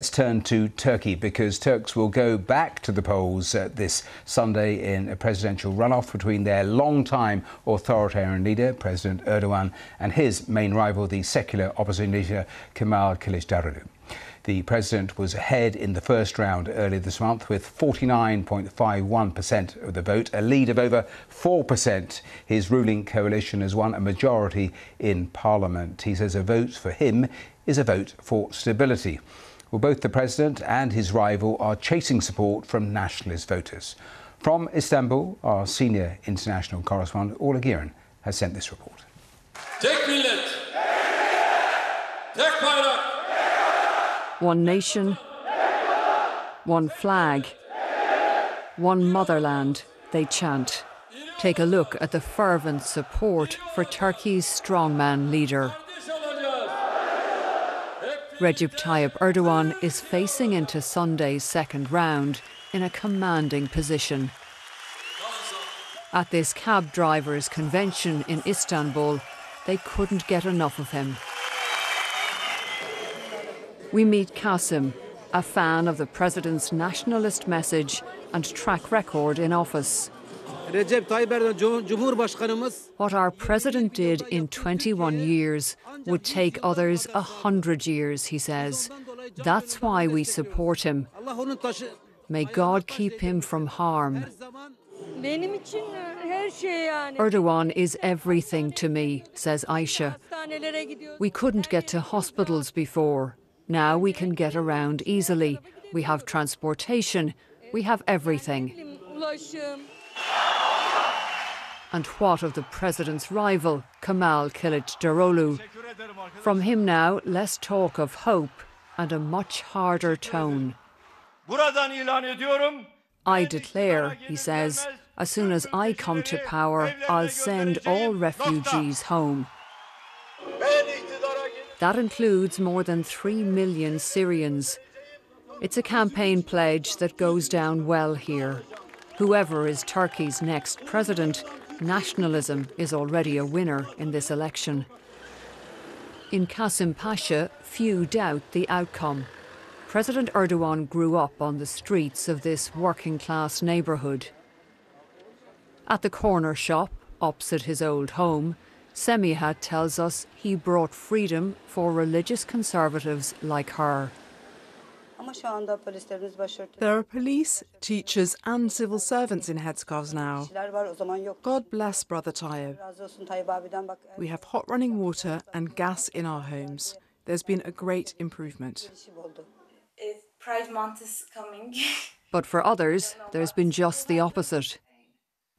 Let's turn to Turkey because Turks will go back to the polls uh, this Sunday in a presidential runoff between their long-time authoritarian leader, President Erdogan, and his main rival, the secular opposition leader, Kemal Kılıçdaroğlu. The president was ahead in the first round earlier this month with 49.51% of the vote, a lead of over 4%. His ruling coalition has won a majority in parliament. He says a vote for him is a vote for stability. Well, both the president and his rival are chasing support from nationalist voters. From Istanbul, our senior international correspondent, Orla Guerin, has sent this report. Tek millet. Tek bayrak. One nation, one flag, one motherland, they chant. Take a look at the fervent support for Turkey's strongman leader. Recep Tayyip Erdogan is facing into Sunday's second round in a commanding position. At this cab drivers' convention in Istanbul, they couldn't get enough of him. We meet Kasim, a fan of the president's nationalist message and track record in office. Recep Tayyip Erdoğan Cumhurbaşkanımız What our president did in 21 years would take others a hundred years, he says. That's why we support him. Allah onun taşı May God keep him from harm. her zaman Benim için her şey yani. Erdogan is everything to me, says Aisha. We couldn't get to hospitals before. Now we can get around easily. We have transportation. We have everything. And what of the president's rival, Kemal Kılıçdaroğlu? From him now, less talk of hope and a much harder tone. Buradan ilan ediyorum. I declare, he says, as soon as I come to power, I'll send all refugees home. Ben iktidara gelip That includes more than 3 million Syrians. It's a campaign pledge that goes down well here. Whoever is Turkey's next president, nationalism is already a winner in this election. In Kasim Pasha, few doubt the outcome. President Erdogan grew up on the streets of this working class neighbourhood. At the corner shop, opposite his old home, Semihat tells us he brought freedom for religious conservatives like her. There are police, teachers, and civil servants in headscarves now. kişiler var o zaman yok. God bless Brother Tayyip. Razı olsun Tayyip abiden bak. We have hot running water and gas in our homes. There's been a great improvement. if Pride Month is coming. But for others, there's been just the opposite.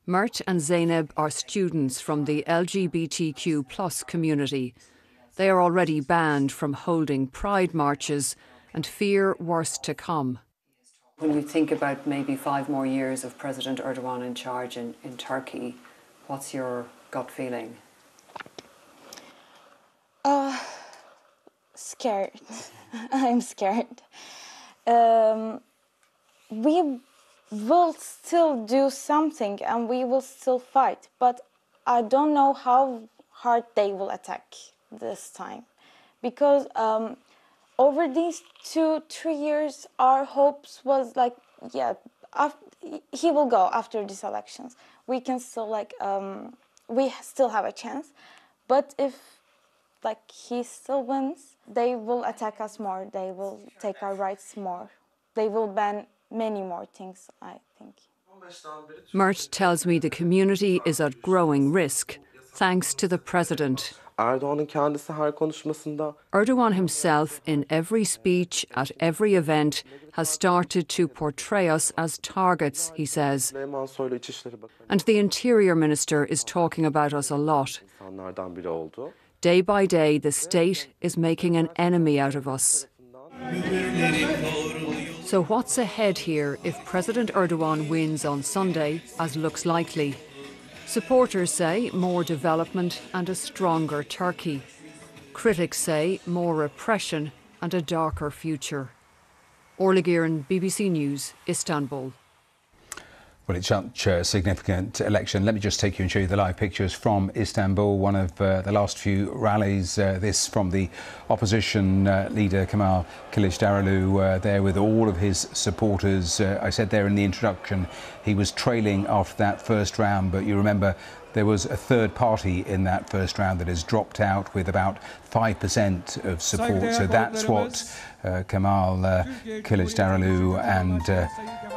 Mert and Zainab are students from the LGBTQ plus community. They are already banned from holding pride marches and fear worse to come. When you think about maybe five more years of President Erdogan in charge in, in Turkey, what's your gut feeling? scared. I'm scared. Um, we will still do something and we will still fight, but I don't know how hard they will attack this time. Because um, over these two, three years, our hopes was like, yeah, af- he will go after these elections. We can still like, um, we still have a chance. But if like he still wins, they will attack us more. They will take our rights more. They will ban many more things, I think. Mert tells me the community is at growing risk thanks to the president. Erdoğan'ın kendisi her konuşmasında Erdogan himself, in every speech, at every event, has started to portray us as targets, he says. Süleyman Soylu İçişleri Bakanı And the Interior Minister is talking about us a lot. insanlardan biri oldu. Day by day, the state is making an enemy out of us. So, what's ahead here if President Erdogan wins on Sunday, as looks likely? Supporters say more development and a stronger Turkey. Critics say more repression and a darker future. Orla Guerin, BBC News, Istanbul. Well, it's such a significant election. Let me just take you and show you the live pictures from Istanbul, one of uh, the last few rallies. Uh, this from the opposition uh, leader Kemal Kılıçdaroğlu, uh, there with all of his supporters. Uh, I said there in the introduction he was trailing after that first round, but you remember there was a third party in that first round that has dropped out with about 5% of support. So that's what uh, Kemal uh, Kılıçdaroğlu and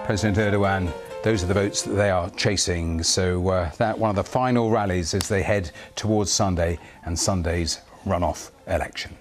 President Erdogan those are the votes that they are chasing. So uh, that one of the final rallies as they head towards Sunday and Sunday's runoff election.